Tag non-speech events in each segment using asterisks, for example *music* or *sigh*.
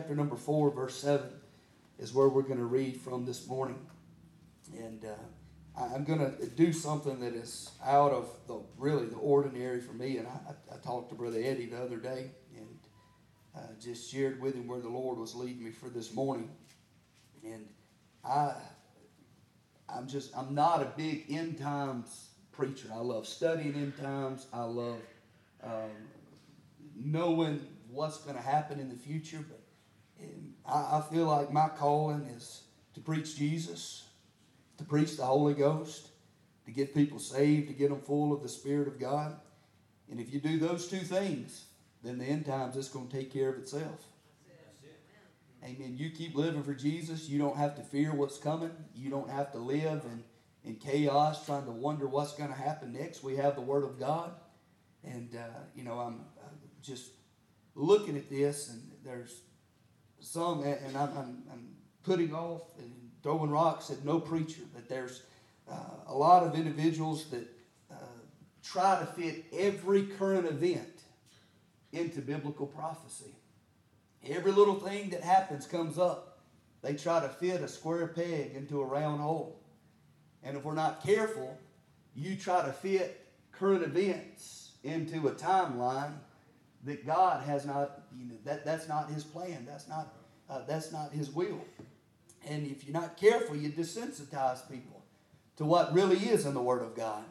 chapter number 4, verse 7 is where we're going to read from this morning. And uh, I'm going to do something that is out of the really the ordinary for me. And I, I talked to Brother Eddie the other day and uh, just shared with him where the Lord was leading me for this morning. And I, I'm just, I'm not a big end times preacher. I love studying end times. I love um, knowing what's going to happen in the future. But I, I feel like my calling is to preach Jesus, to preach the Holy Ghost, to get people saved, to get them full of the Spirit of God. And if you do those two things, then the end times it's going to take care of itself. Amen. You keep living for Jesus. You don't have to fear what's coming. You don't have to live in, in chaos trying to wonder what's going to happen next. We have the Word of God. And, uh, you know, I'm just looking at this, and there's some, and I'm, I'm, I'm putting off and throwing rocks at no preacher, but there's uh, a lot of individuals that uh, try to fit every current event into biblical prophecy. Every little thing that happens comes up. They try to fit a square peg into a round hole. And if we're not careful, you try to fit current events into a timeline that God has not, you know, that, that's not his plan. That's not, uh, that's not his will. And if you're not careful, you desensitize people to what really is in the Word of God.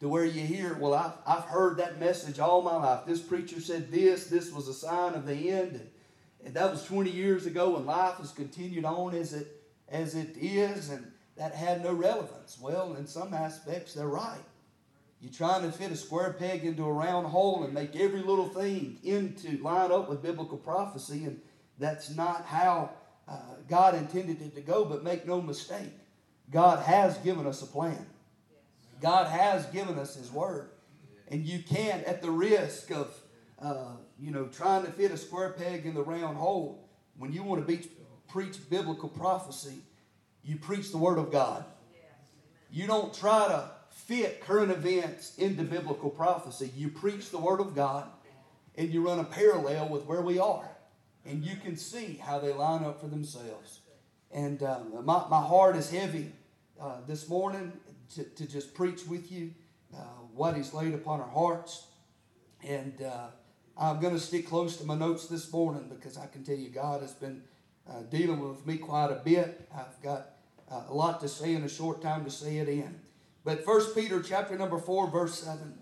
To where you hear, well, I've, I've heard that message all my life. This preacher said this, this was a sign of the end. And, and that was 20 years ago, and life has continued on as it, as it is, and that had no relevance. Well, in some aspects, they're right. You're trying to fit a square peg into a round hole and make every little thing into line up with biblical prophecy, and that's not how uh, God intended it to go. But make no mistake, God has given us a plan. God has given us His Word, and you can't, at the risk of uh, you know trying to fit a square peg in the round hole, when you want to be, preach biblical prophecy, you preach the Word of God. You don't try to fit current events into biblical prophecy. You preach the Word of God and you run a parallel with where we are. And you can see how they line up for themselves. And uh, my, my heart is heavy uh, this morning to, to just preach with you uh, what He's laid upon our hearts. And uh, I'm going to stick close to my notes this morning because I can tell you God has been uh, dealing with me quite a bit. I've got uh, a lot to say in a short time to say it in. But First Peter chapter number 4, verse 7.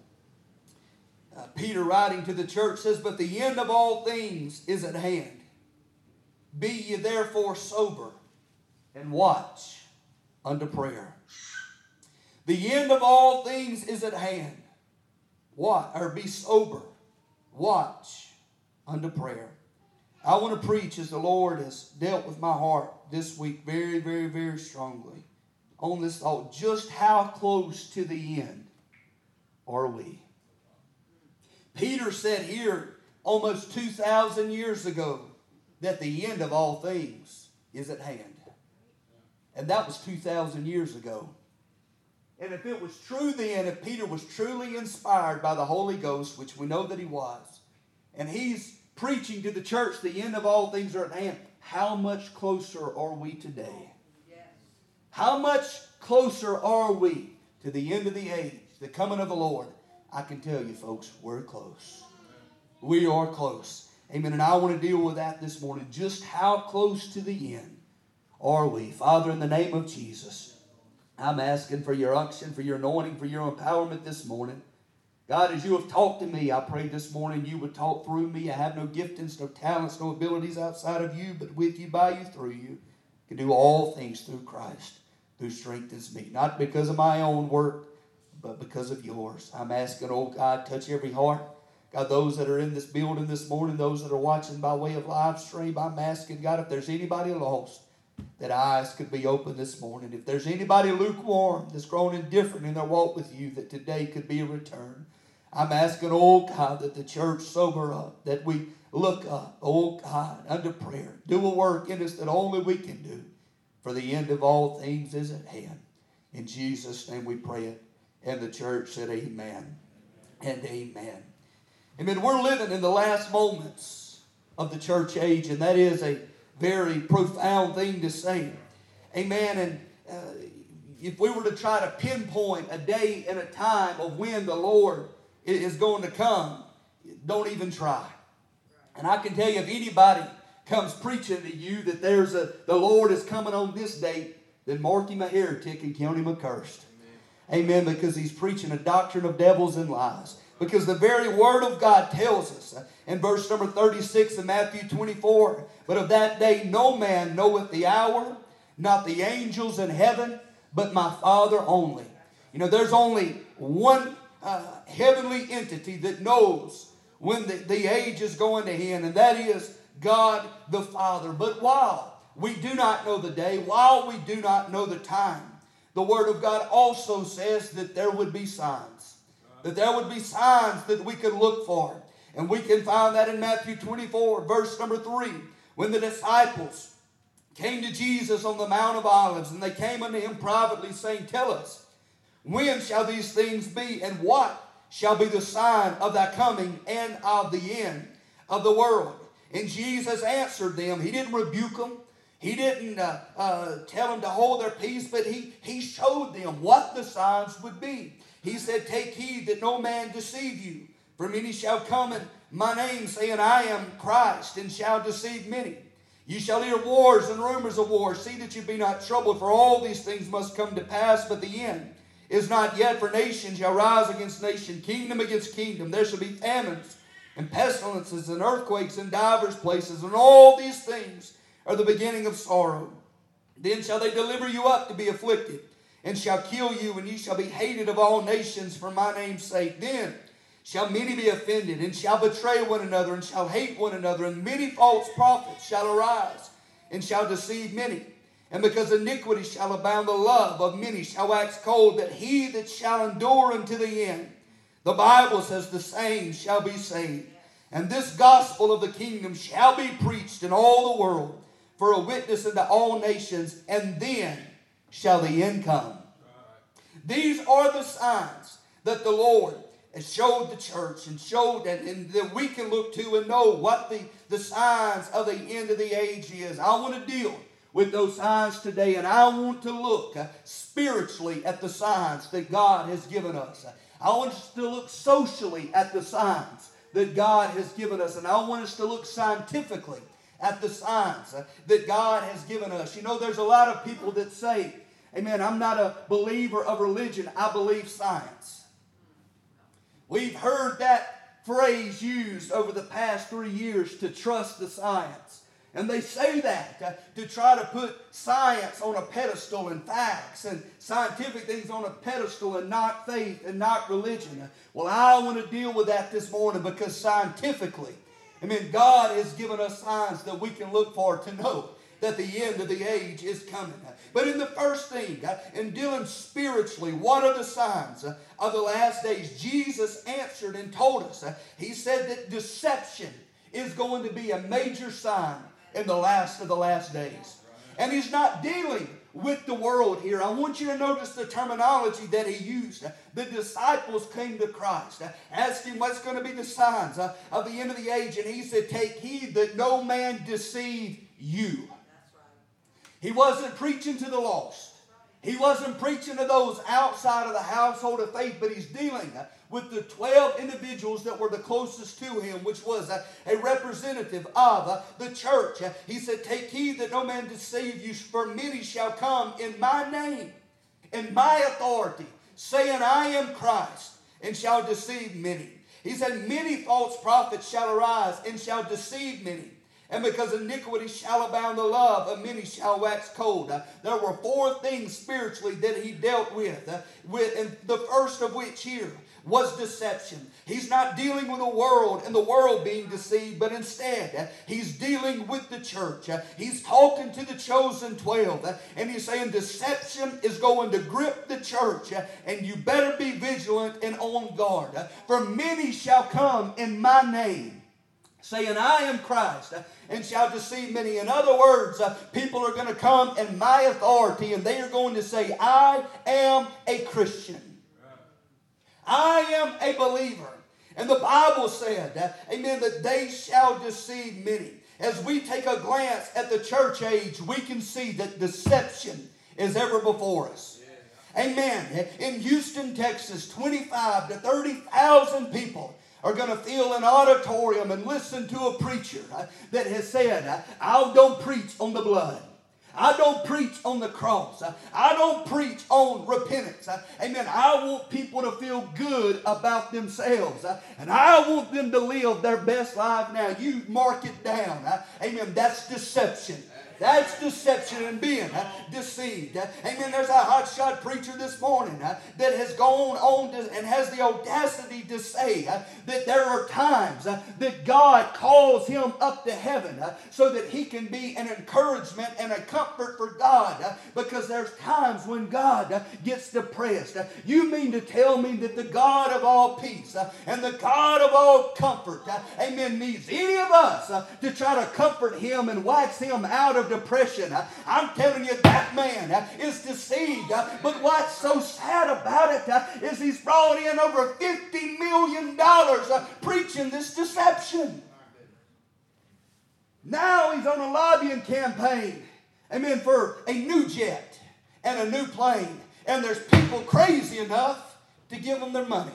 Uh, Peter writing to the church says, But the end of all things is at hand. Be ye therefore sober and watch unto prayer. The end of all things is at hand. What? Or be sober. Watch unto prayer. I want to preach as the Lord has dealt with my heart this week very, very, very strongly on this thought just how close to the end are we? Peter said here almost 2,000 years ago that the end of all things is at hand. And that was 2,000 years ago. And if it was true then, if Peter was truly inspired by the Holy Ghost, which we know that he was, and he's preaching to the church, the end of all things are at hand, how much closer are we today? How much closer are we to the end of the age, the coming of the Lord? I can tell you, folks, we're close. We are close. Amen. And I want to deal with that this morning. Just how close to the end are we? Father, in the name of Jesus, I'm asking for your unction, for your anointing, for your empowerment this morning. God, as you have talked to me, I pray this morning you would talk through me. I have no giftings, no talents, no abilities outside of you, but with you, by you, through you, I can do all things through Christ who strengthens me. Not because of my own work, but because of yours. I'm asking, oh God, touch every heart. God, those that are in this building this morning, those that are watching by way of live stream, I'm asking, God, if there's anybody lost, that eyes could be opened this morning. If there's anybody lukewarm that's grown indifferent in their walk with you, that today could be a return. I'm asking, oh God, that the church sober up, that we look up, oh God, under prayer. Do a work in us that only we can do for the end of all things is at hand. In Jesus' name we pray it. And the church said, Amen and amen. Amen. We're living in the last moments of the church age, and that is a very profound thing to say. Amen. And uh, if we were to try to pinpoint a day and a time of when the Lord is going to come, don't even try. And I can tell you, if anybody comes preaching to you that there's a the Lord is coming on this date, then mark him a heretic and count him accursed. Amen. Amen. Because he's preaching a doctrine of devils and lies. Because the very word of God tells us uh, in verse number 36 of Matthew 24, but of that day no man knoweth the hour, not the angels in heaven, but my Father only. You know, there's only one uh, heavenly entity that knows when the, the age is going to end, and that is God the Father. But while we do not know the day, while we do not know the time, the Word of God also says that there would be signs. That there would be signs that we could look for. And we can find that in Matthew 24, verse number 3, when the disciples came to Jesus on the Mount of Olives, and they came unto him privately, saying, Tell us, when shall these things be, and what shall be the sign of thy coming and of the end of the world. And Jesus answered them. He didn't rebuke them. He didn't uh, uh, tell them to hold their peace, but he, he showed them what the signs would be. He said, Take heed that no man deceive you. For many shall come in my name, saying, I am Christ, and shall deceive many. You shall hear wars and rumors of wars. See that you be not troubled, for all these things must come to pass, but the end is not yet, for nation shall rise against nation, kingdom against kingdom. There shall be famines and pestilences and earthquakes in divers places, and all these things are the beginning of sorrow. Then shall they deliver you up to be afflicted, and shall kill you, and ye shall be hated of all nations for my name's sake. Then shall many be offended, and shall betray one another, and shall hate one another, and many false prophets shall arise, and shall deceive many. And because iniquity shall abound, the love of many shall wax cold, but he that shall endure unto the end, the Bible says, the same shall be saved. And this gospel of the kingdom shall be preached in all the world for a witness unto all nations, and then shall the end come. These are the signs that the Lord has showed the church and showed that, and that we can look to and know what the, the signs of the end of the age is. I want to deal with those signs today, and I want to look spiritually at the signs that God has given us. I want us to look socially at the signs that God has given us, and I want us to look scientifically at the signs that God has given us. You know, there's a lot of people that say, Amen, I'm not a believer of religion, I believe science. We've heard that phrase used over the past three years to trust the science. And they say that uh, to try to put science on a pedestal and facts and scientific things on a pedestal and not faith and not religion. Well, I want to deal with that this morning because scientifically, I mean, God has given us signs that we can look for to know that the end of the age is coming. But in the first thing, uh, in dealing spiritually, what are the signs uh, of the last days? Jesus answered and told us. Uh, he said that deception is going to be a major sign in the last of the last days. And he's not dealing with the world here. I want you to notice the terminology that he used. The disciples came to Christ, asked him what's going to be the signs of the end of the age, and he said, Take heed that no man deceive you. He wasn't preaching to the lost. He wasn't preaching to those outside of the household of faith, but he's dealing uh, with the 12 individuals that were the closest to him, which was a, a representative of uh, the church. Uh, he said, Take heed that no man deceive you, for many shall come in my name, in my authority, saying, I am Christ, and shall deceive many. He said, Many false prophets shall arise and shall deceive many. And because iniquity shall abound, the love of many shall wax cold. Uh, there were four things spiritually that he dealt with, uh, with, and the first of which here was deception. He's not dealing with the world and the world being deceived, but instead, uh, he's dealing with the church. He's talking to the chosen 12, uh, and he's saying deception is going to grip the church, and you better be vigilant and on guard. For many shall come in my name saying, I am Christ, and shall deceive many. In other words, uh, people are going to come in my authority and they are going to say, I am a Christian. I am a believer. And the Bible said, uh, amen, that they shall deceive many. As we take a glance at the church age, we can see that deception is ever before us. Amen. In Houston, Texas, 25 to 30,000 people are going to fill an auditorium and listen to a preacher uh, that has said, uh, I don't preach on the blood. I don't preach on the cross. I don't preach on repentance. Amen. I want people to feel good about themselves. And I want them to live their best life now. You mark it down. Amen. That's deception. That's deception and being deceived. Amen. There's a hotshot preacher this morning that has gone on to, and has the audacity to say that there are times that God calls him up to heaven so that he can be an encouragement and a comfort for God because there's times when God gets depressed. you mean to tell me that the God of all peace and the God of all comfort, amen, needs any of us to try to comfort him and wax him out of depression. I'm telling you, that man uh, is deceived. Uh, but what's so sad about it uh, is he's brought in over $50 million preaching this deception. Now he's on a lobbying campaign, amen, for a new jet and a new plane. And there's people crazy enough to give them their money.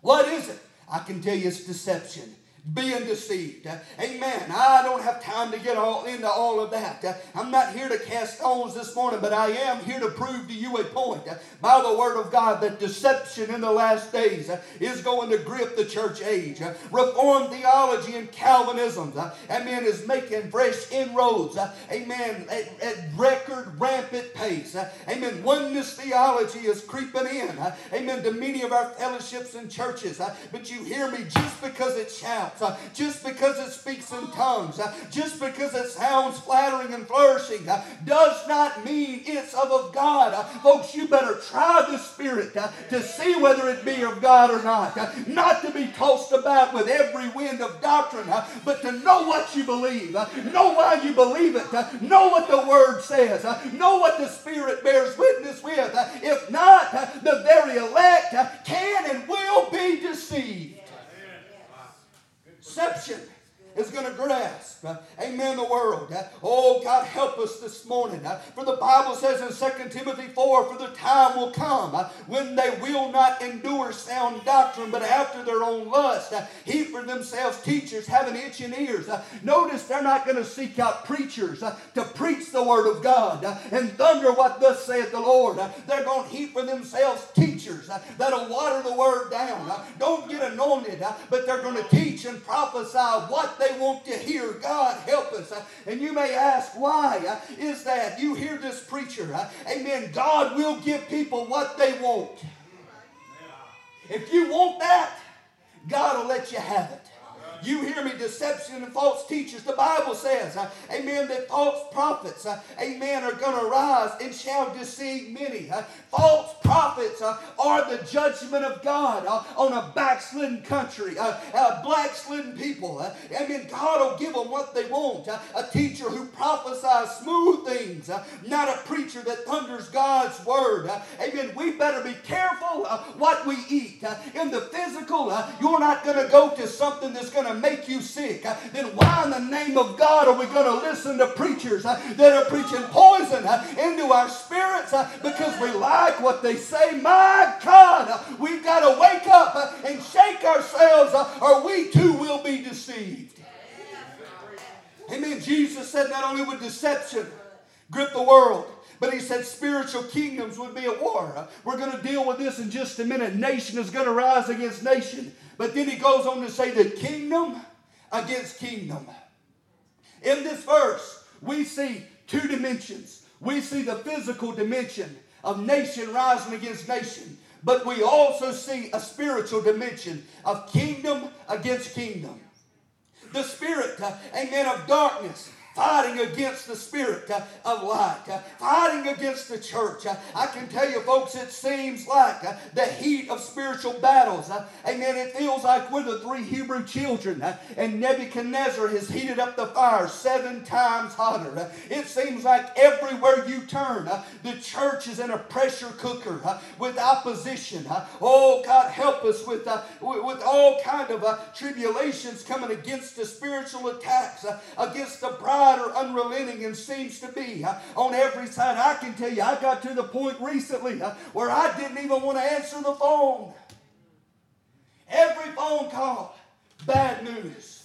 What is it? I can tell you it's deception being deceived. Amen. I don't have time to get all into all of that. I'm not here to cast stones this morning, but I am here to prove to you a point by the word of God that deception in the last days is going to grip the church age. Reformed theology and Calvinism, amen, is making fresh inroads. Amen. At, at record rampant pace. Amen. Oneness theology is creeping in. Amen. To many of our fellowships and churches. But you hear me just because it shouts uh, just because it speaks in tongues, uh, just because it sounds flattering and flourishing, uh, does not mean it's of God. Uh, folks, you better try the Spirit uh, to see whether it be of God or not. Uh, not to be tossed about with every wind of doctrine, but to know what you believe, know why you believe it, know what the Word says, know what the Spirit bears witness with. If not, the very elect can and will be deceived deception is going to grasp, uh, amen, the world. Uh, oh, God, help us this morning. Uh, for the Bible says in 2 Timothy 4, for the time will come uh, when they will not endure sound doctrine, but after their own lust, uh, heap for themselves teachers having itching ears. Uh, notice they're not going to seek out preachers to preach the word of God and thunder what thus saith the Lord. They're going to heap for themselves teachers that'll water the word down. Don't get anointed, but they're going to teach and prophesy what they they want to hear. God help us. Uh, and you may ask, why uh, is that? You hear this preacher. Uh, amen. God will give people what they want. If you want that, God will let you have it. You hear me, deception and false teachers. The Bible says, uh, amen, that false prophets, uh, amen, are going to rise and shall deceive many. Uh, false prophets uh, are the judgment of God uh, on a backslidden country, uh, backslidden people. amen. God will give them what they want. a teacher who prophesies smooth things, not a preacher that thunders God's word. amen. We better be careful what we eat. in the physical, you're not going to go to something that's going to to make you sick, then why in the name of God are we going to listen to preachers that are preaching poison into our spirits because we like what they say? My God, we've got to wake up and shake ourselves or we too will be deceived. Amen. Jesus said not only would deception grip the world, but he said spiritual kingdoms would be at war. We're going to deal with this in just a minute. Nation is going to rise against nation. But then he goes on to say that kingdom against kingdom. In this verse, we see two dimensions. We see the physical dimension of nation rising against nation, but we also see a spiritual dimension of kingdom against kingdom. The spirit, uh, amen, of darkness fighting against the spirit uh, of light, uh, fighting against the church. Uh, I can tell you, folks, it seems like uh, the heat of spiritual battles. Uh, amen. It feels like we're the three Hebrew children, uh, and Nebuchadnezzar has heated up the fire seven times hotter. it seems like everywhere you turn, the church is in a pressure cooker with opposition. oh, God, help us with, with all kind of tribulations coming against the spiritual attacks, against the bride or unrelenting and seems to be uh, on every side. I can tell you, I got to the point recently uh, where I didn't even want to answer the phone. Every phone call, bad news.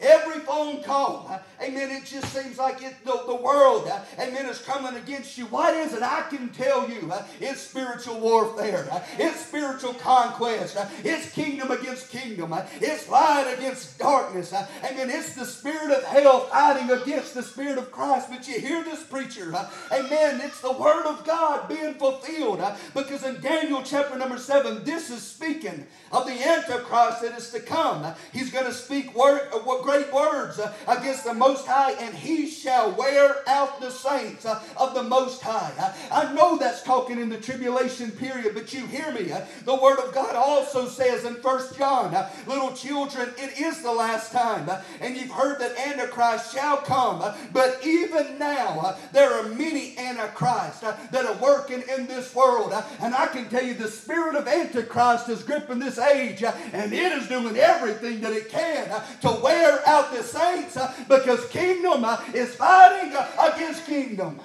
Every phone call, amen, it just seems like it, the, the world, amen, is coming against you. What is it? I can tell you, it's spiritual warfare, it's spiritual conquest, it's kingdom against kingdom, it's light against darkness, amen. It's the spirit of hell fighting against the spirit of Christ. But you hear this preacher, amen, it's the word of God being fulfilled because in Daniel chapter number seven, this is speaking of the Antichrist that is to come. He's going to speak word, uh, great words uh, against the Most High, and he shall wear out the saints uh, of the Most High. Uh, I know that's talking in the tribulation period, but you hear me. Uh, the Word of God also says in First John, uh, little children, it is the last time, uh, and you've heard that Antichrist shall come, but even now there are many Antichrists that are working in this world, and I can tell you the spirit of Antichrist is gripping this age, and it is doing everything that it can to wear out the saints uh, because kingdom uh, is fighting uh, against kingdom.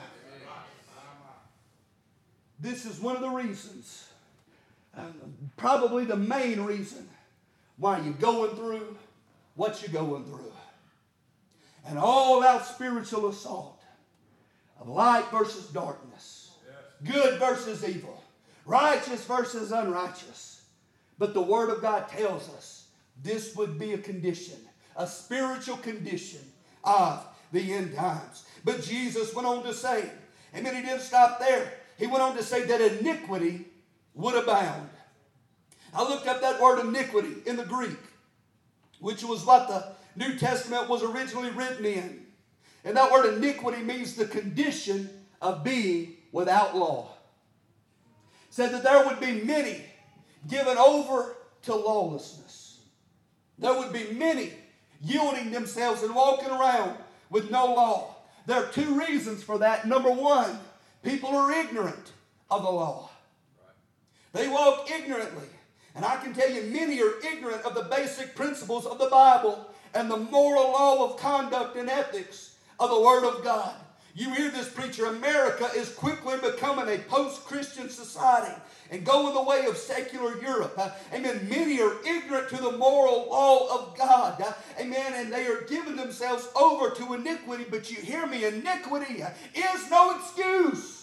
This is one of the reasons, probably the main reason, why you're going through what you're going through. An all out spiritual assault of light versus darkness, good versus evil, righteous versus unrighteous. But the Word of God tells us this would be a condition a spiritual condition of the end times. But Jesus went on to say, and then he didn't stop there. He went on to say that iniquity would abound. I looked up that word iniquity in the Greek, which was what the New Testament was originally written in. And that word iniquity means the condition of being without law. said that there would be many given over to lawlessness. There would be many yielding themselves and walking around with no law. There are two reasons for that. Number one, people are ignorant of the law. They walk ignorantly. And I can tell you, many are ignorant of the basic principles of the Bible and the moral law of conduct and ethics of the Word of God. You hear this preacher, America is quickly becoming a post Christian society and going the way of secular Europe. Uh, amen. Many are ignorant to the moral law of God. Uh, amen. And they are giving themselves over to iniquity. But you hear me, iniquity is no excuse.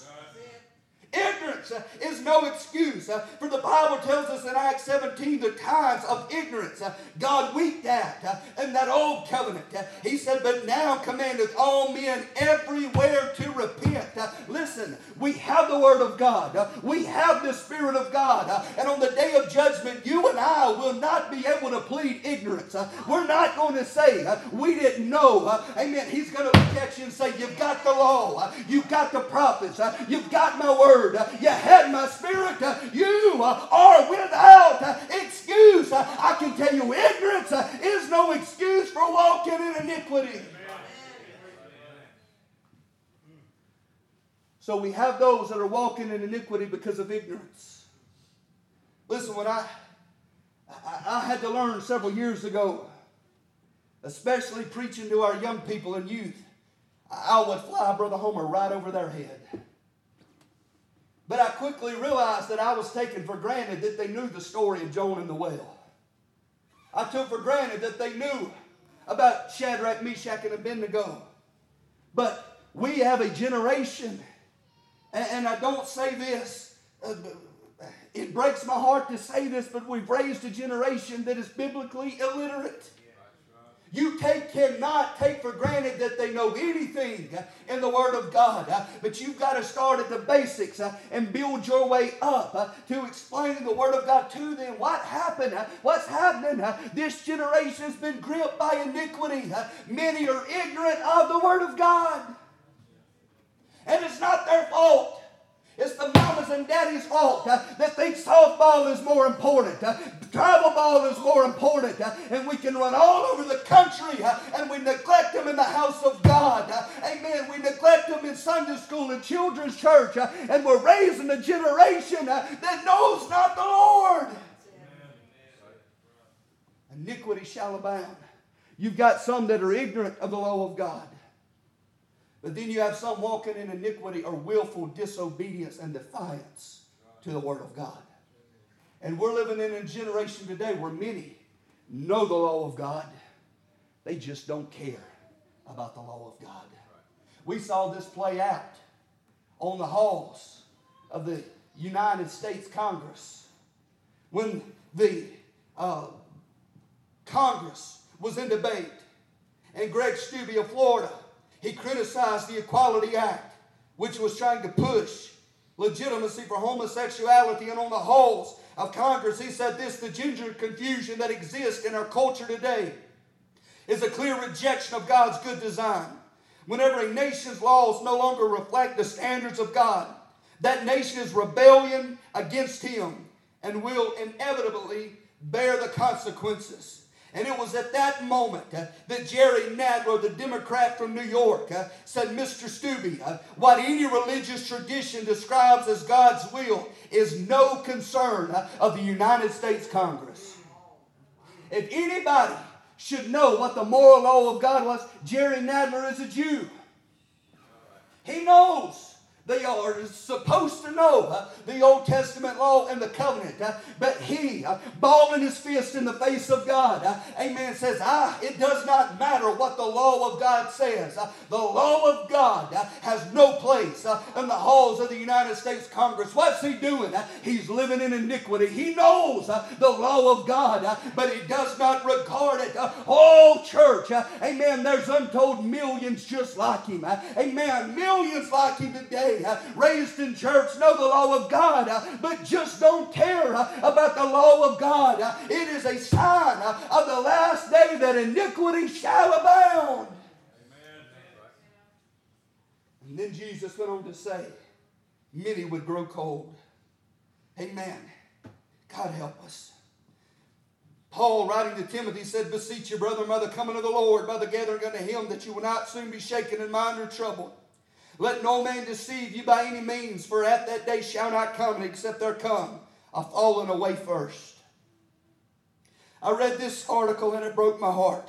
Ignorance uh, is no excuse. Uh, for the Bible tells us in Acts 17 the times of ignorance uh, God winked at uh, in that old covenant. Uh, he said, But now commandeth all men everywhere to repent. Uh, listen, we have the Word of God, we have the Spirit of God, and on the day of judgment, you and I will not be able to plead ignorance. We're not going to say, We didn't know. Amen. He's going to look at you and say, You've got the law, you've got the prophets, you've got my Word word. You had my spirit. You are without excuse. I can tell you, ignorance is no excuse for walking in iniquity. So we have those that are walking in iniquity because of ignorance. Listen, when I, I, I had to learn several years ago, especially preaching to our young people and youth, I would fly Brother Homer right over their head. But I quickly realized that I was taking for granted that they knew the story of Jonah and the whale. I took for granted that they knew about Shadrach, Meshach, and Abednego. But we have a generation, and, I don't say this, uh, it breaks my heart to say this, but we've raised a generation that is biblically illiterate. You take, cannot take for granted that they know anything in the Word of God, but you've got to start at the basics uh, and build your way up uh, to explaining the Word of God to them. What happened? Uh, what's happening? This generation has been gripped by iniquity. Many are ignorant of the Word of God. And it's not their fault. It's the mamas and daddy's fault uh, that think softball is more important. Uh, travel ball is more important. Uh, and we can run all over the country uh, and we neglect them in the house of God. Uh, amen. We neglect them in Sunday school and children's church. Uh, and we're raising a generation that knows not the Lord. Iniquity shall abound. You've got some that are ignorant of the law of God. But then you have some walking in iniquity or willful disobedience and defiance to the Word of God. And we're living in a generation today where many know the law of God, they just don't care about the law of God. We saw this play out on the halls of the United States Congress when the uh, Congress was in debate, and Greg Steube of Florida he criticized the Equality Act, which was trying to push legitimacy for homosexuality. And on the halls of Congress, he said this the gender confusion that exists in our culture today is a clear rejection of God's good design. Whenever a nation's laws no longer reflect the standards of God, that nation is rebellion against Him and will inevitably bear the consequences. And it was at that moment uh, that Jerry Nadler, the Democrat from New York, uh, said, Mr. Steube, uh, what any religious tradition describes as God's will is no concern uh, of the United States Congress. If anybody should know what the moral law of God was, Jerry Nadler is a Jew. He knows. They are supposed to know uh, the Old Testament law and the covenant. Uh, but he, uh, balling his fist in the face of God, uh, amen, says, ah, it does not matter what the law of God says. Uh, the law of God uh, has no place in the halls of the United States Congress. What's he doing? he's living in iniquity. He knows the law of God, but he does not regard it. oh, church, amen, there's untold millions just like him. amen, millions like him today uh, raised in church, know the law of God, uh, but just don't care uh, about the law of God. It is a sign of the last day that iniquity shall abound. Amen. And then Jesus went on to say, many would grow cold. Amen. God help us. Paul, writing to Timothy, said, Beseech your brother and mother, coming to the Lord by the gathering unto him, that you will not soon be shaken in mind or trouble. Let no man deceive you by any means, for at that day shall not come, except there come a falling away first. I read this article and it broke my heart.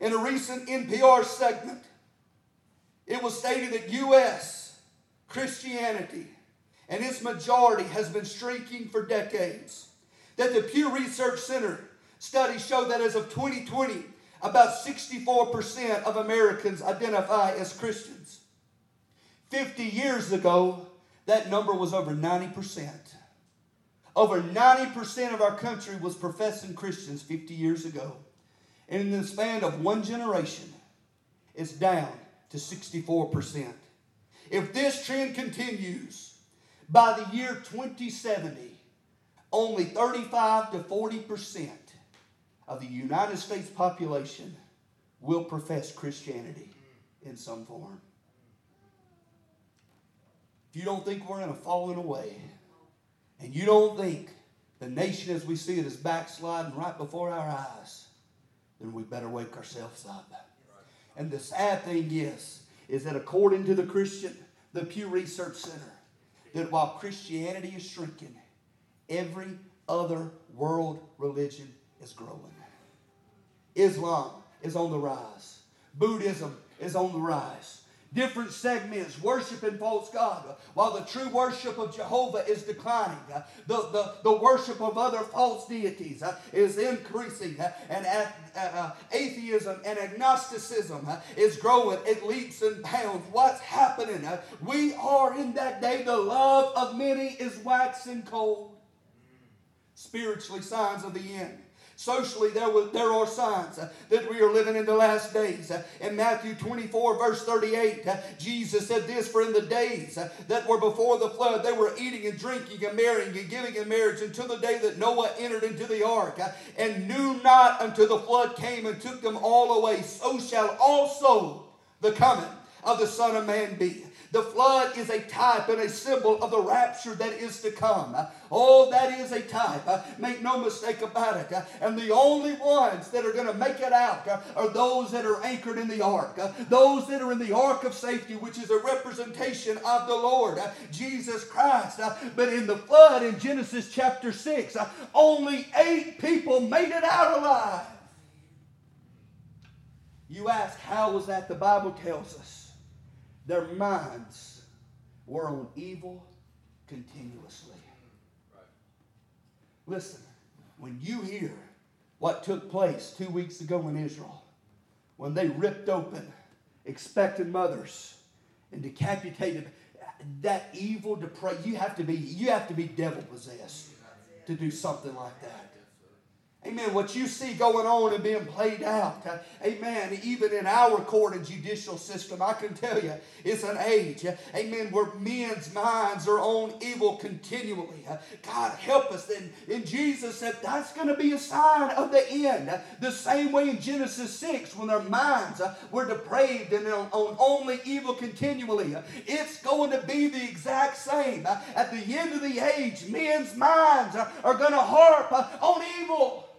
In a recent NPR segment, it was stated that U.S. Christianity and its majority has been shrinking for decades. That the Pew Research Center study showed that as of 2020, about 64% of Americans identify as Christians. 50 years ago, that number was over 90%. Over 90% of our country was professing Christians 50 years ago. And in the span of one generation, it's down to 64%. If this trend continues, by the year 2070, only 35 to 40% of the United States population will profess Christianity in some form. If you don't think we're in a falling away, and you don't think the nation as we see it is backsliding right before our eyes, then we better wake ourselves up. And the sad thing is, is that according to the Christian, the Pew Research Center, that while Christianity is shrinking, every other world religion is growing. Islam is on the rise. Buddhism is on the rise different segments, worshiping false God, while the true worship of Jehovah is declining. The, the, the worship of other false deities uh, is increasing, uh, and uh, atheism and agnosticism is growing It leaps and bounds. What's happening? We are in that day, the love of many is waxing cold. Spiritually, signs of the end. Socially, there, was, there are signs uh, that we are living in the last days. Uh, in Matthew 24, verse 38, uh, Jesus said this For in the days that were before the flood, they were eating and drinking and marrying and giving in marriage until the day that Noah entered into the ark and knew not until the flood came and took them all away. So shall also the coming of the Son of Man be. The flood is a type and a symbol of the rapture that is to come. Oh, that is a type. Make no mistake about it. And the only ones that are going to make it out are those that are anchored in the ark. Those that are in the ark of safety, which is a representation of the Lord, Jesus Christ. But in the flood in Genesis chapter 6, only eight people made it out alive. You ask, how was that? The Bible tells us their minds were on evil continuously. Listen, when you hear what took place two weeks ago in Israel, when they ripped open expectant mothers and decapitated that evil depraved you have to be you have to be devil possessed to do something like that Amen. What you see going on and being played out, uh, amen, even in our court and judicial system, I can tell you, it's an age, uh, amen, where men's minds are on evil continually. Uh, God help us. And, and Jesus said that's going to be a sign of the end. Uh, the same way in Genesis 6, when their minds uh, were depraved and on, on only evil continually, uh, it's going to be the exact same. at the end of the age, men's minds are going to harp on evil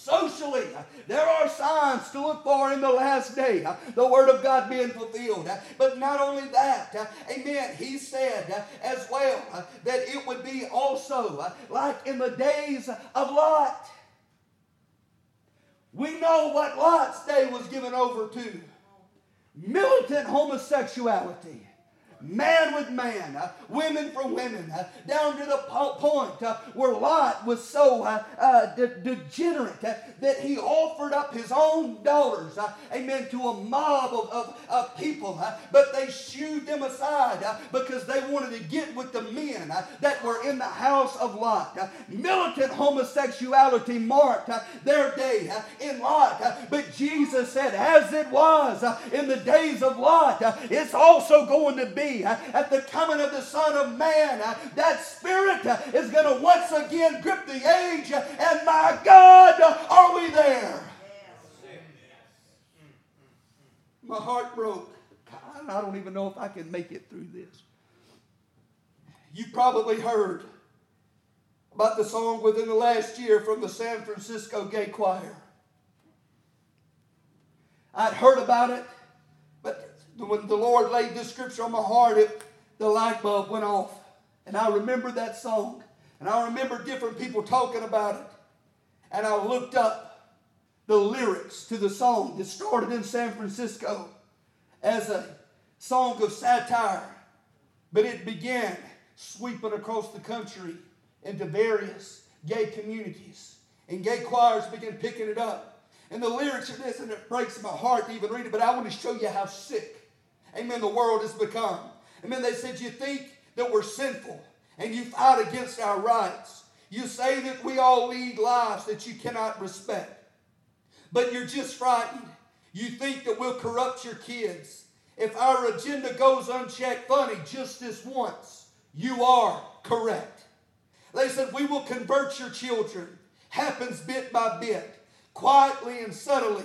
socially. There are signs to look for in the last day. The Word of God being fulfilled. But not only that, amen, he said as well that it would be also like in the days of Lot. We know what Lot's day was given over to militant homosexuality man with man, uh, women for women, uh, down to the po- point uh, where Lot was so uh, uh, de- degenerate uh, that he offered up his own daughters, amen, to a mob of, of, of people, but they shooed them aside because they wanted to get with the men that were in the house of Lot. militant homosexuality marked their day in Lot, but Jesus said, as it was in the days of Lot, it's also going to be Uh, at the coming of the Son of Man. Uh, that spirit uh, is going to once again grip the age, and my God, are we there? My heart broke. God, I don't even know if I can make it through this. You probably heard about the song within the last year from the San Francisco Gay Choir. I'd heard about it when the Lord laid this scripture on my heart, it, the light bulb went off. And I remember that song. And I remember different people talking about it. And I looked up the lyrics to the song that started in San Francisco as a song of satire. But it began sweeping across the country into various gay communities. And gay choirs began picking it up. And the lyrics of this, and it breaks my heart to even read it, but I want to show you how sick amen, the world has become. Amen. They said, You think that we're sinful and you fight against our rights. You say that we all lead lives that you cannot respect. But you're just frightened. You think that we'll corrupt your kids. If our agenda goes unchecked, funny, just this once, you are correct. They said, We will convert your children. Happens bit by bit, quietly and subtly.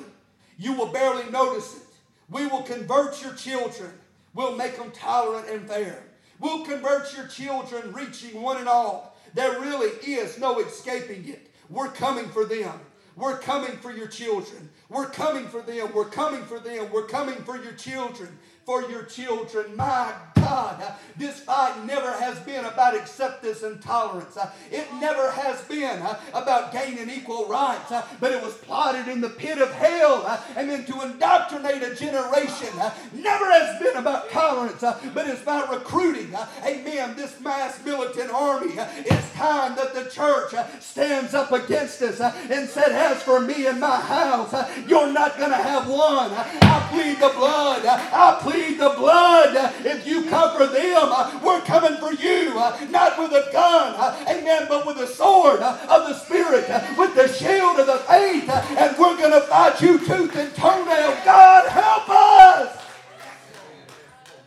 You will barely notice it. We will convert your children. We'll make them tolerant and fair. We'll convert your children, reaching one and all. There really is no escaping it. We're coming for them. We're coming for your children. We're coming for them. We're coming for them. We're coming for your children. For your children. My God, this fight never has been about acceptance and tolerance. It never has been about gaining equal rights, but it was plotted in the pit of hell and then to indoctrinate a generation. Never has been about tolerance, but it's about recruiting. Amen. This mass militant army. It's time that the church stands up against us and said, As for me and my house, you're not going to have one. I plead the blood. I plead the blood. If you conquer them, uh, we're coming for you, uh, not with a gun, uh, amen, but with the sword of the Spirit, with the shield of the faith, and we're going to fight you tooth and toenail. God, help us!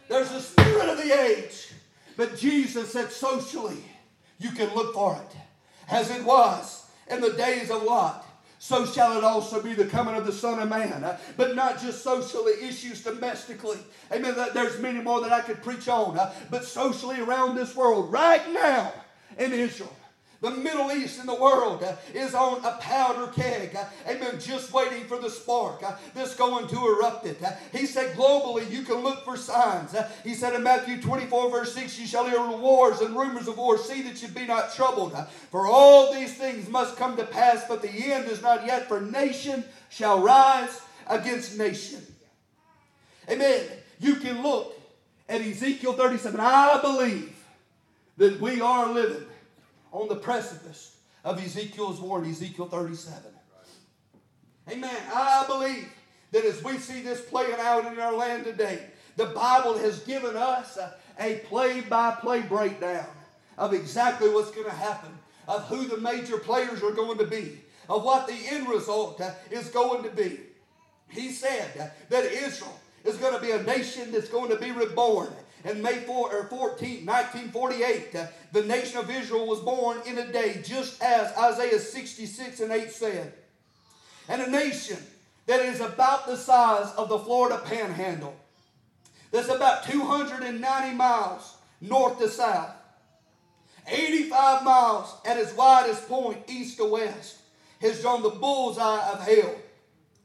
There's the spirit of the age. But Jesus said socially, you can look for it. As it was in the days of Lot, so shall it also be the coming of the Son of Man. But not just socially, issues domestically. Amen. There's many more that I could preach on. But socially around this world, right now in Israel, the Middle East and the world uh, is on a powder keg. Uh, amen. Just waiting for the spark uh, that's going to erupt it. He said, globally, you can look for signs. He said in Matthew 24, verse 6, You shall hear wars and rumors of war. See that you be not troubled. For all these things must come to pass, but the end is not yet. For nation shall rise against nation. Amen. You can look at Ezekiel 37. I believe that we are living on the precipice of Ezekiel's word, Ezekiel 37. Amen. I believe that as we see this playing out in our land today, the Bible has given us a play by play breakdown of exactly what's going to happen, of who the major players are going to be, of what the end result uh, is going to be. He said that Israel is going to be a nation that's going to be reborn. And May 4, or 14, 1948, uh, the nation of Israel was born in a day, just as Isaiah 66 and 8 said. And a nation that is about the size of the Florida panhandle, that's about 290 miles north to south, 85 miles at its widest point, east to west, has drawn the bullseye of hell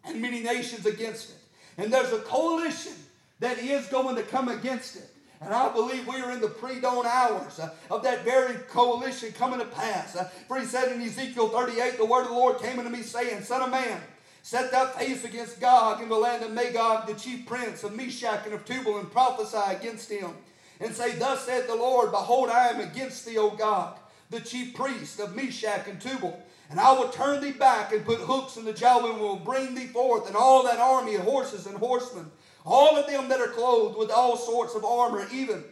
and many nations against it. And there's a coalition that is going to come against it. And I believe we are in the pre dawn hours uh, of that very coalition coming to pass. Uh, for he said in Ezekiel 38, the word of the Lord came unto me, saying, Son of man, set thy face against Gog in the land of Magog, the chief prince of Meshech and of Tubal, and prophesy against him. And say, Thus saith the Lord, Behold, I am against thee, O Gog, the chief priest of Meshech and Tubal. And I will turn thee back and put hooks in the jaw and will bring thee forth, and all that army of horses and horsemen all of them that are clothed with all sorts of armor, even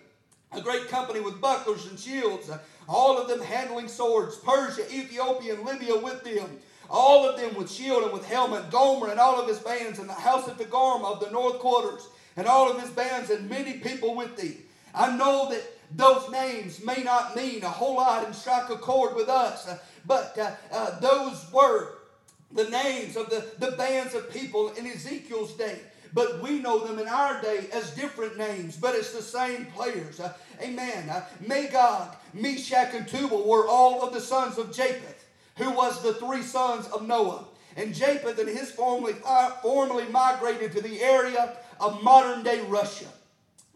a great company with bucklers and shields, all of them handling swords, Persia, Ethiopia, and Libya with them, all of them with shield and with helmet, Gomer and all of his bands, and the house of Togarmah of the north quarters, and all of his bands, and many people with thee. I know that those names may not mean a whole lot and strike a chord with us, but uh, uh, those were the names of the, the bands of people in Ezekiel's day but we know them in our day as different names, but it's the same players. Uh, amen. Uh, Magog, Meshach, and Tubal were all of the sons of Japheth, who was the three sons of Noah. And Japheth and his family uh, migrated to the area of modern day Russia.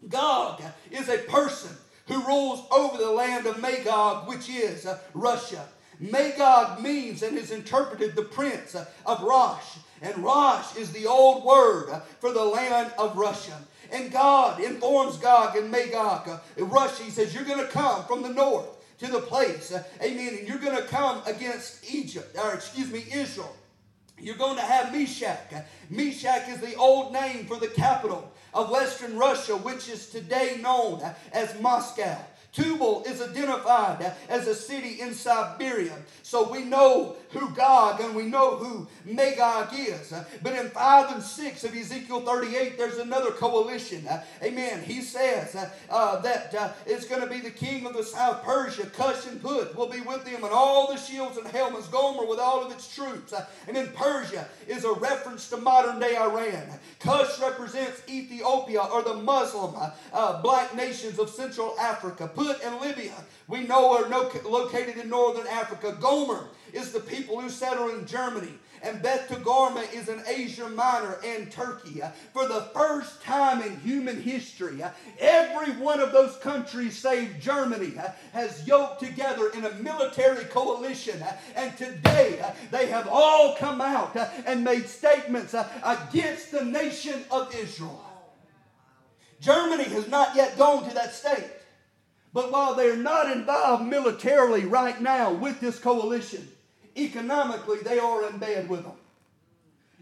Gog is a person who rules over the land of Magog, which is uh, Russia. Magog means and is interpreted the prince uh, of Rosh. And Rosh is the old word for the land of Russia. And God informs Gog and Magog, Russia, he says, you're going to come from the north to the place, amen, and you're going to come against Egypt, or excuse me, Israel. You're going to have Meshach. Meshach is the old name for the capital of Western Russia, which is today known as Moscow. Tubal is identified as a city in Siberia. So we know who Gog and we know who Magog is. But in 5 and 6 of Ezekiel 38, there's another coalition. Amen. He says uh, that uh, it's going to be the king of the south, Persia, Cush and Put will be with them, and all the shields and helmets, Gomer with all of its troops. And then Persia is a reference to modern day Iran. Cush represents Ethiopia or the Muslim uh, black nations of Central Africa. Put Put and Libya, we know are no, located in northern Africa. Gomer is the people who settle in Germany. And Beth Togarmah is in Asia Minor and Turkey. For the first time in human history, every one of those countries, save Germany, has yoked together in a military coalition. And today, they have all come out and made statements against the nation of Israel. Germany has not yet gone to that state. But while they're not involved militarily right now with this coalition, economically they are in bed with them.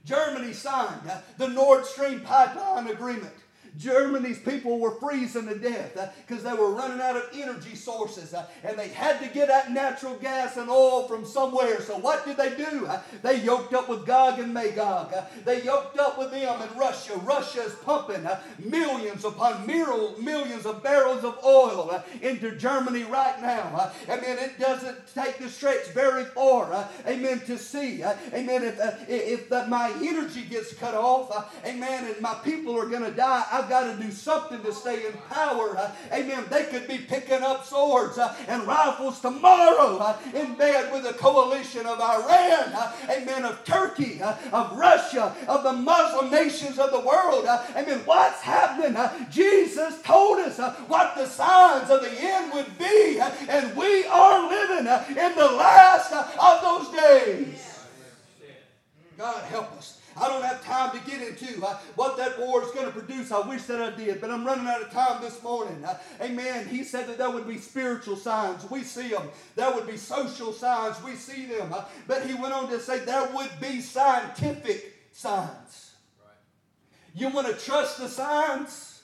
Germany signed the Nord Stream pipeline agreement Germany's people were freezing to death uh, because they were running out of energy sources uh, and they had to get that natural gas and oil from somewhere. So what did they do? Uh? They yoked up with Gog and Magog. They yoked up with them in Russia. Russia is pumping millions upon millions of barrels of oil into Germany right now. Amen. It doesn't take the stretch very far. Amen. To see. Amen. If, if my energy gets cut off, amen, and my people are going to die, I've got to do something to stay in power. Amen. They could be picking up swords uh, and rifles tomorrow uh, in bed with a coalition of Iran, uh, amen, of Turkey, of Russia, of the Muslim nations of the world. Amen. What's happening? Jesus told us what the signs of the end would be, and we are living in the last of those days. God help us. I don't have time to get into uh, what that war is going to produce. I wish that I did, but I'm running out of time this morning. Uh, amen. He said that there would be spiritual signs. We see them. There would be social signs. We see them. Uh, but he went on to say there would be scientific signs. Right. You want to trust the signs?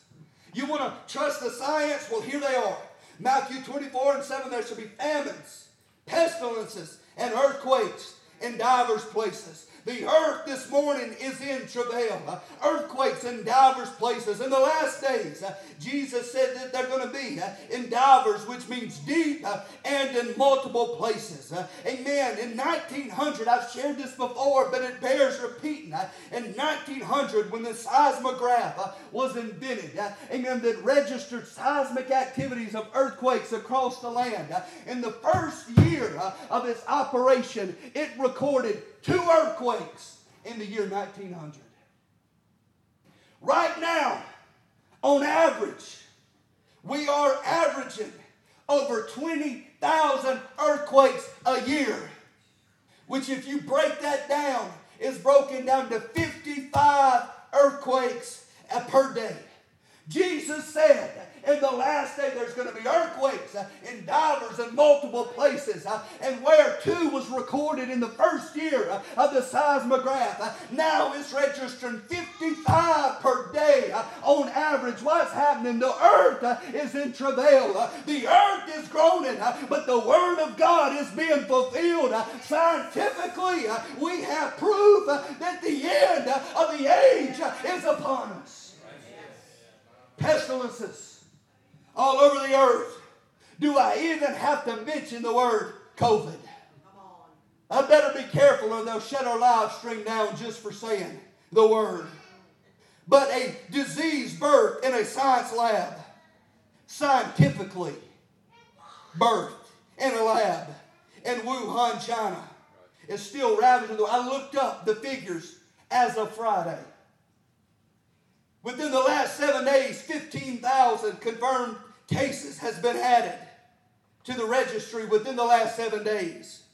You want to trust the science? Well, here they are. Matthew 24 and 7 there shall be famines, pestilences, and earthquakes in divers places. The earth this morning is in travail. Earthquakes in divers places. In the last days, Jesus said that they're going to be in divers, which means deep and in multiple places. Amen. In 1900, I've shared this before, but it bears repeating. In 1900, when the seismograph was invented, amen, that registered seismic activities of earthquakes across the land. In the first year of its operation, it recorded two earthquakes in the year 1900. Right now, on average, we are averaging over 20,000 earthquakes a year, which, if you break that down, is broken down to 55 earthquakes per day. Jesus said in the last day, there's going to be earthquakes uh, in divers and multiple places. Uh, and where two was recorded in the first year uh, of the seismograph, uh, now it's registering 55 per day uh, on average. What's happening? The earth uh, is in travail. The earth is groaning, but the word of God is being fulfilled. Scientifically, we have proof that the end of the age is upon us. Pestilences all over the earth. Do I even have to mention the word COVID? I better be careful or they'll shut our live stream down just for saying the word. But a disease birth in a science lab, scientifically birthed in a lab in Wuhan, China, is still ravaging the. I looked up the figures as of Friday. Within the last seven days, 15,000 confirmed cases has been added to the registry within the last seven days.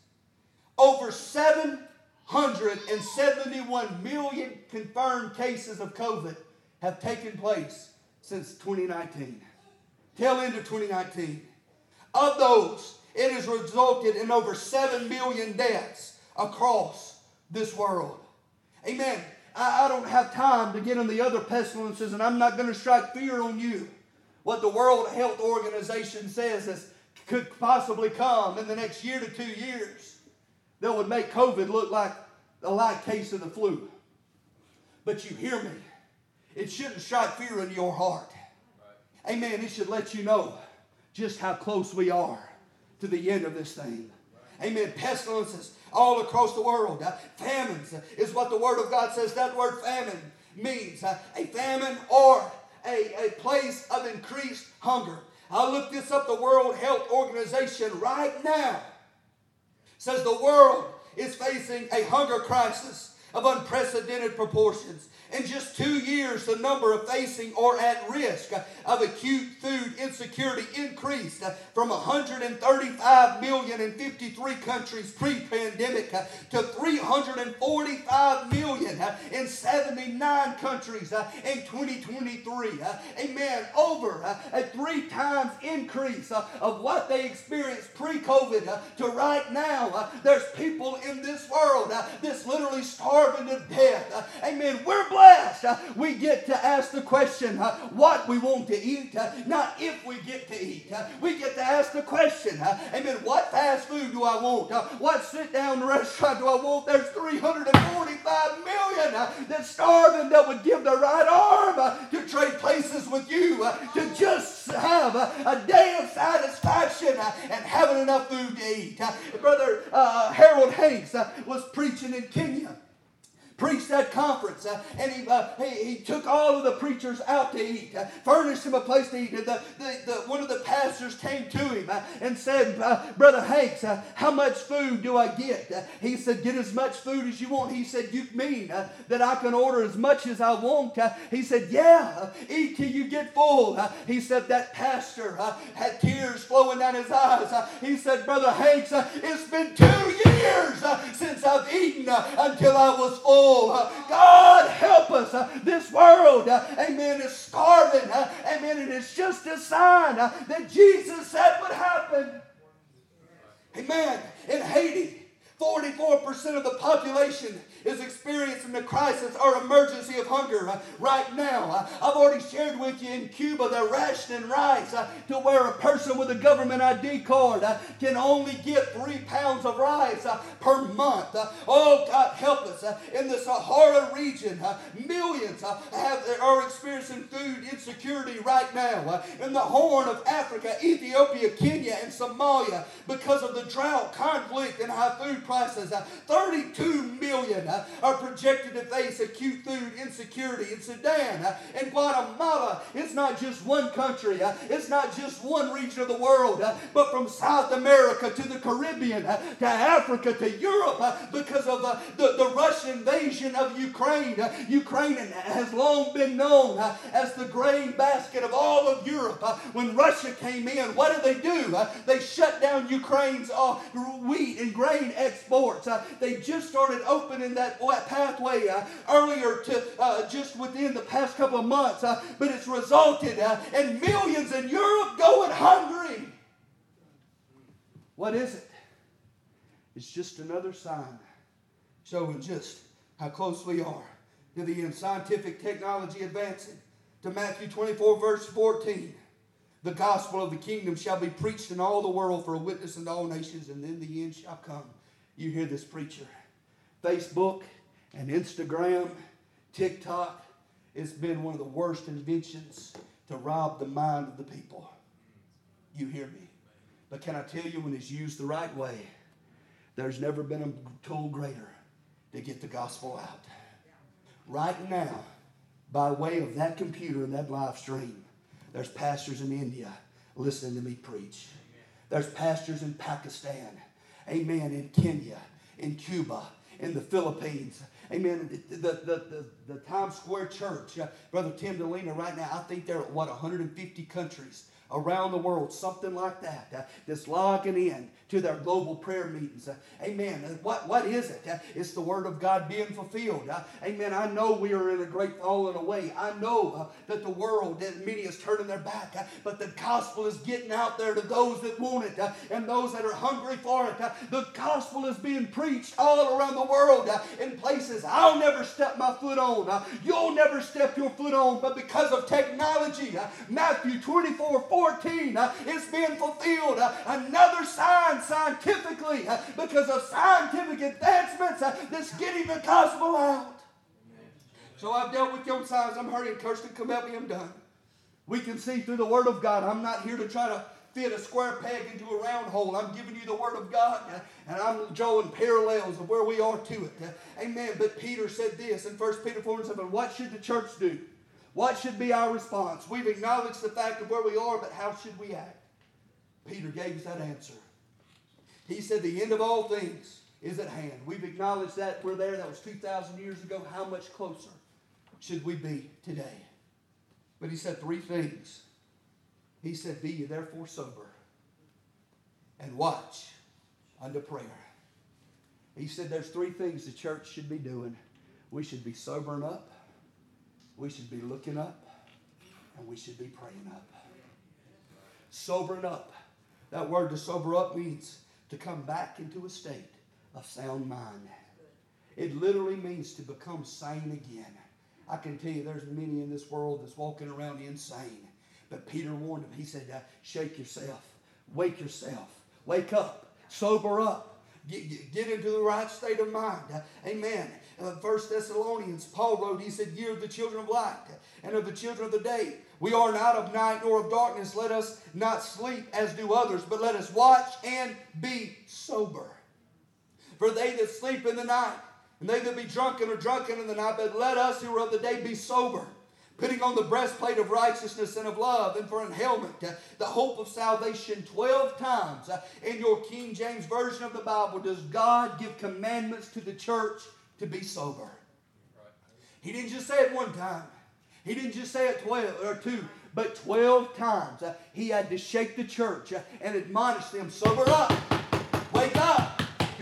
Over 771 million confirmed cases of COVID have taken place since 2019. Tail end of 2019. Of those, it has resulted in over 7 million deaths across this world. Amen. I, I don't have time to get on the other pestilences, and I'm not going to strike fear on you what the World Health Organization says is, could possibly come in the next year to two years that would make COVID look like a light case of the flu. But you hear me. It shouldn't strike fear in your heart. Right. Amen. It should let you know just how close we are to the end of this thing. Amen. Pestilences all across the world. Uh, famines is what the Word of God says. That word famine means uh, a famine or a, a place of increased hunger. I looked this up, the World Health Organization right now says the world is facing a hunger crisis of unprecedented proportions. In just two years, the number of facing or at risk of acute food insecurity increased from 135 million in 53 countries pre pandemic to 345 million Uh, in 79 countries uh, in 2023. Uh, amen. Over a three times increase of what they experienced pre COVID to right now. There's people in this world that's literally starving starving to death. Amen. We're blessed. We get to ask the question what we want to eat, not if we get to eat. We get to ask the question, amen, what fast food do I want? What sit down restaurant do I want? There's 345 million Uh, that's starving that would give the right arm uh, to trade places with you, uh, to just have a day of satisfaction and having enough food to eat. Brother uh, Harold Hanks was preaching in Kenya preached that conference, uh, and he, uh, he, he, took all of the preachers out to eat, uh, furnished them a place to eat. And the, the, the, one of the pastors came to him uh, and said, uh, Brother Hanks, uh, how much food do I get? he said, Get as much food as you want. He said, You mean that I can order as much as I want? he said, Yeah, eat till you get full. he said, That pastor had tears flowing down his eyes. he said, Brother Hanks, it's been two years since I've eaten until I was full. Uh, God help us. Uh, this world, uh, amen, is starving. Amen. And it's just a sign that Jesus said would happen. Amen. In Haiti, 44% of the population is experiencing the crisis or emergency of hunger uh, right now. Uh, I've already shared with you in Cuba they're rationing rice uh, to where a person with a government ID card uh, can only get three pounds of rice uh, per month. Uh, oh, God help us. in the Sahara region, millions have, are experiencing food insecurity right now. in the Horn of Africa, Ethiopia, Kenya, and Somalia, because of the drought, conflict, and high food prices, 32 million are projected to face acute food insecurity. In Sudan and Guatemala, it's not just one country, it's not just one region of the world, but from South America to the Caribbean to Africa to Europe because of the, the, the Russian invasion of Ukraine. Ukraine has long been known uh, as the grain basket of all of Europe. Uh, when Russia came in, what did they do? They shut down Ukraine's uh, wheat and grain exports. They just started opening that that pathway uh, earlier to uh, just within the past couple of months, uh, but it's resulted uh, in millions in Europe going hungry. What is it? It's just another sign showing just how close we are to the end. Scientific technology advancing. To Matthew 24, verse 14. The gospel of the kingdom shall be preached in all the world for a witness unto all nations, and then the end shall come. You hear this preacher. Facebook and Instagram, TikTok, it's been one of the worst inventions to rob the mind of the people. You hear me? But can I tell you, when it's used the right way, there's never been a tool greater to get the gospel out. Right now, by way of that computer and that live stream, there's pastors in India listening to me preach. There's pastors in Pakistan, amen, in Kenya, in Cuba, in the Philippines. Amen. The, the, the, the, Times Square Church, uh, Brother Tim Dilena, right now, I think they're at what, 150 countries around the world, something like that, uh, that's logging in to their global prayer meetings. Uh, amen. Uh, what, what is it? Uh, it's the Word of God being fulfilled. Uh, amen. I know we are in a great falling away. I know uh, that the world, that many is turning their back, but the gospel is getting out there to those that want it and those that are hungry for it. the gospel is being preached all around the world in places I'll never step my foot on. you'll never step your foot on, but because of technology, Matthew 24 14 is being fulfilled. another sign scientifically uh, because of scientific advancements uh, that's getting the gospel out. So I've dealt with your signs. I'm hurrying. Kirsten, come help me. I'm done. We can see through the Word of God. I'm not here to try to fit a square peg into a round hole. I'm giving you the Word of God, uh, and I'm drawing parallels of where we are to it. Amen. But Peter said this in 1 Peter 4 and 7 What should the church do? What should be our response? We've acknowledged the fact of where we are, but how should we act? Peter gave us that answer. He said, The end of all things is at hand. We've acknowledged that. We're there. That was 2,000 years ago. How much closer should we be today? But he said three things. He said, Be ye therefore sober and watch unto prayer. He said there's three things the church should be doing. We should be sobering up, we should be looking up, and we should be praying up. Sobering up. That word to sober up means to come back into a state of sound mind. It literally means to become sane again. I can tell you there's many in this world that's walking around insane. But Peter warned him. He said, Shake yourself, wake yourself, wake up, sober up, get, get, into the right state of mind. Amen. First Thessalonians, Paul wrote, he said, Ye are the children of light and of the children of the day. We are not of night nor of darkness. Let us not sleep as do others, but let us watch and be sober. For they that sleep in the night, and they that be drunken are drunken in the night, but let us who are of the day be sober, putting on the breastplate of righteousness and of love, and for an helmet, uh, the hope of salvation. Twelve times uh, in your King James Version of the Bible does God give commandments to the church to be sober. He didn't just say it one time. He didn't just say it 12 or two, but 12 times. Uh, he had to shake the church uh, and admonish them sober up, wake up.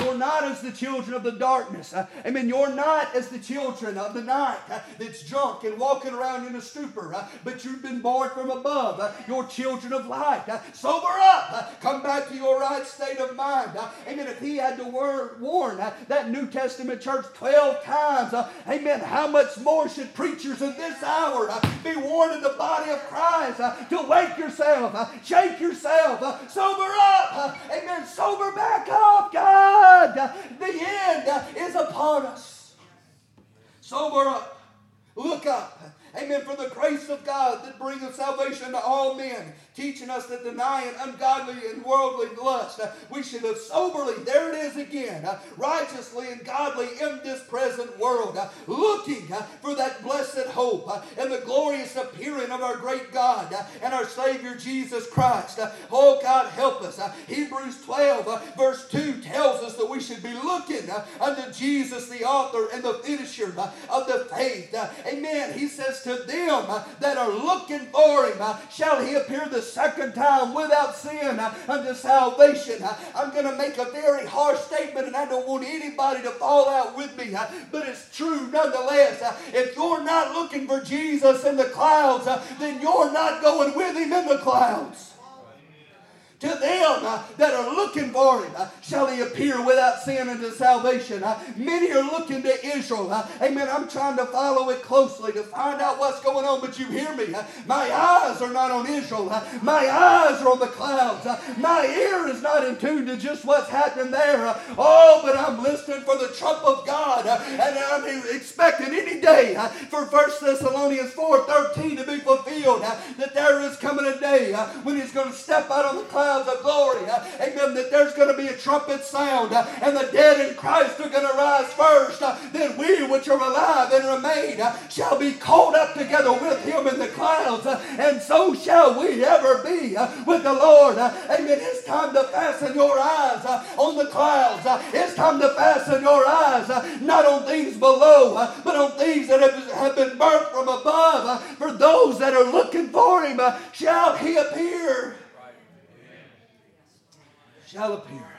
You're not as the children of the darkness. Uh, amen. You're not as the children of the night uh, that's drunk and walking around in a stupor, uh, but you've been born from above. Uh, You're children of light. Uh, sober up. Uh, come back to your right state of mind. amen. If he had to warn that New Testament church 12 times, amen, how much more should preachers in this hour be warning the body of Christ to wake yourself, shake yourself, sober up. amen. Sober back up, God. The end is upon us. Sober up. Uh, look up. Amen. For the grace of God that bringeth salvation to all men teaching us that denying ungodly and worldly lust, we should live soberly, there it is again, righteously and godly in this present world, looking for that blessed hope and the glorious appearing of our great God and our Savior Jesus Christ. oh, God, help us. Hebrews 12, verse 2 tells us that we should be looking unto Jesus, the author and the finisher of the faith. amen. He says, To them uh, that are looking for him, uh, shall he appear the second time without sin uh, unto salvation. I'm going to make a very harsh statement, and I don't want anybody to fall out with me, but it's true nonetheless. If you're not looking for Jesus in the clouds, then you're not going with him in the clouds. To them uh, that are looking for him uh, shall he appear without sin unto salvation. Uh, many are looking to Israel. Uh, amen. I'm trying to follow it closely to find out what's going on, but you hear me. Uh, my eyes are not on Israel. Uh, my eyes are on the clouds. my ear is not in tune to just what's happening there. oh, but I'm listening for the trump of God. and I'm expecting any day for 1 Thessalonians 4 13 to be fulfilled. That there is coming a day when he's going to step out on the clouds of glory. Amen. That there's going to be a trumpet sound and the dead in Christ are going to rise first. Then we which are alive and remain shall be caught up together with him in the clouds. And so shall we ever be with the Lord. Amen. It's time to fasten your eyes on the clouds. It's time to fasten your eyes not on things below, but on things that have been burnt from above. For those that are looking for him, uh, shall he appear? Shall appear.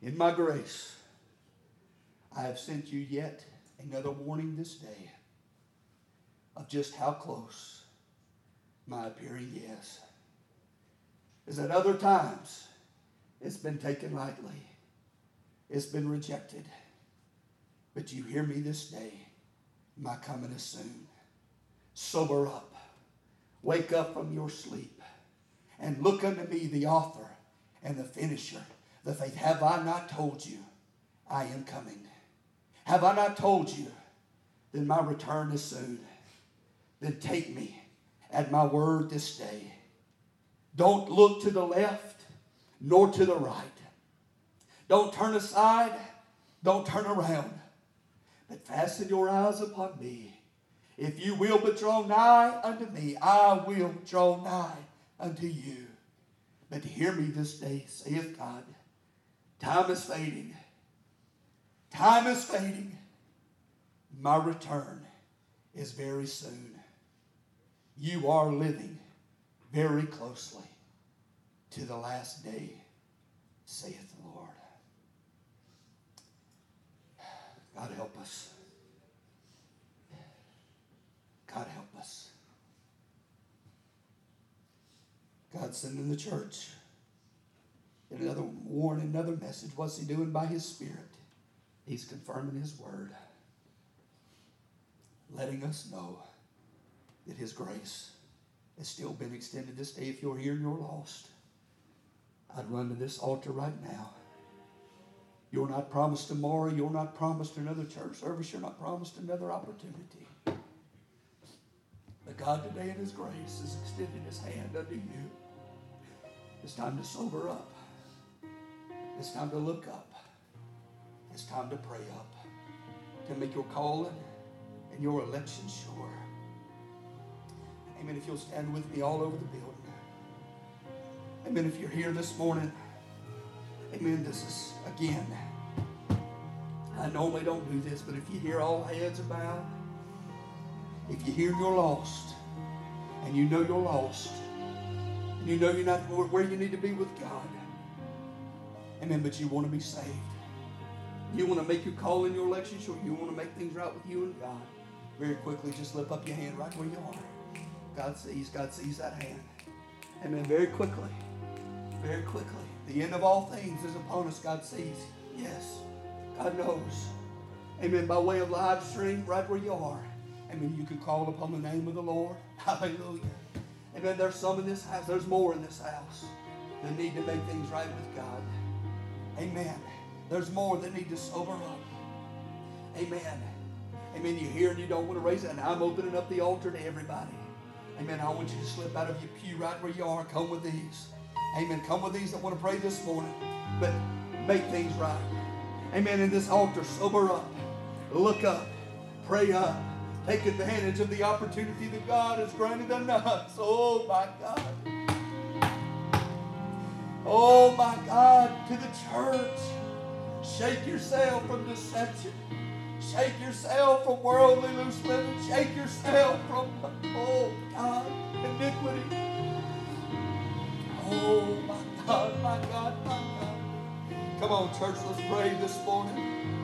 In my grace, I have sent you yet another warning this day of just how close my appearing is. Is that other times it's been taken lightly, it's been rejected. But you hear me this day, my coming is soon. Sober up, wake up from your sleep, and look unto me, the author and the finisher. The faith, have I not told you, I am coming. Have I not told you? Then my return is soon. Then take me at my word this day. Don't look to the left nor to the right. Don't turn aside. Don't turn around. But fasten your eyes upon me. If you will but draw nigh unto me, I will draw nigh unto you. But hear me this day, saith God. Time is fading. Time is fading. My return is very soon. you are living very closely to the last day, saith the Lord. God help us. God help us. God sending the church. In another mm-hmm. warning, another message. What's he doing by his spirit? He's confirming his word. Letting us know that his grace has still been extended this day. If you're here and you're lost, I'd run to this altar right now. You're not promised tomorrow. You're not promised another church service. You're not promised another opportunity. But God today in His grace is extending His hand unto you. It's time to sober up. It's time to look up. It's time to pray up. To make your calling and your election sure. Amen. If you'll stand with me all over the building. Amen. If you're here this morning, amen. This is, again, I normally don't do this, but if you hear all heads bowed, if you hear you're lost, and you know you're lost, and you know you're not where you need to be with God, amen, but you want to be saved. You want to make your call in your election sure. You want to make things right with you and God. Very quickly, just lift up your hand right where you are. God sees. God sees that hand. Amen. Very quickly very quickly. The end of all things is upon us, God sees. Yes, God knows. Amen. By way of live stream, right where you are. Amen. You can call upon the name of the Lord. *laughs* Hallelujah. Amen. There's some in this house. There's more in this house that need to make things right with God. Amen. There's more that need to sober up. Amen. Amen. You hear and you don't want to raise it. And I'm opening up the altar to everybody. Amen. I want you to slip out of your pew right where you are. Come with these. Amen. Come with these that want to pray this morning, but make things right. Amen. In this altar, sober up, look up, pray up, take advantage of the opportunity that God has granted unto us. Oh my God. Oh my God, to the church. Shake yourself from deception. Shake yourself from worldly loose living. Shake yourself from, oh God, iniquity. Oh, my God, my God, my God. Come on, church, let's pray this morning.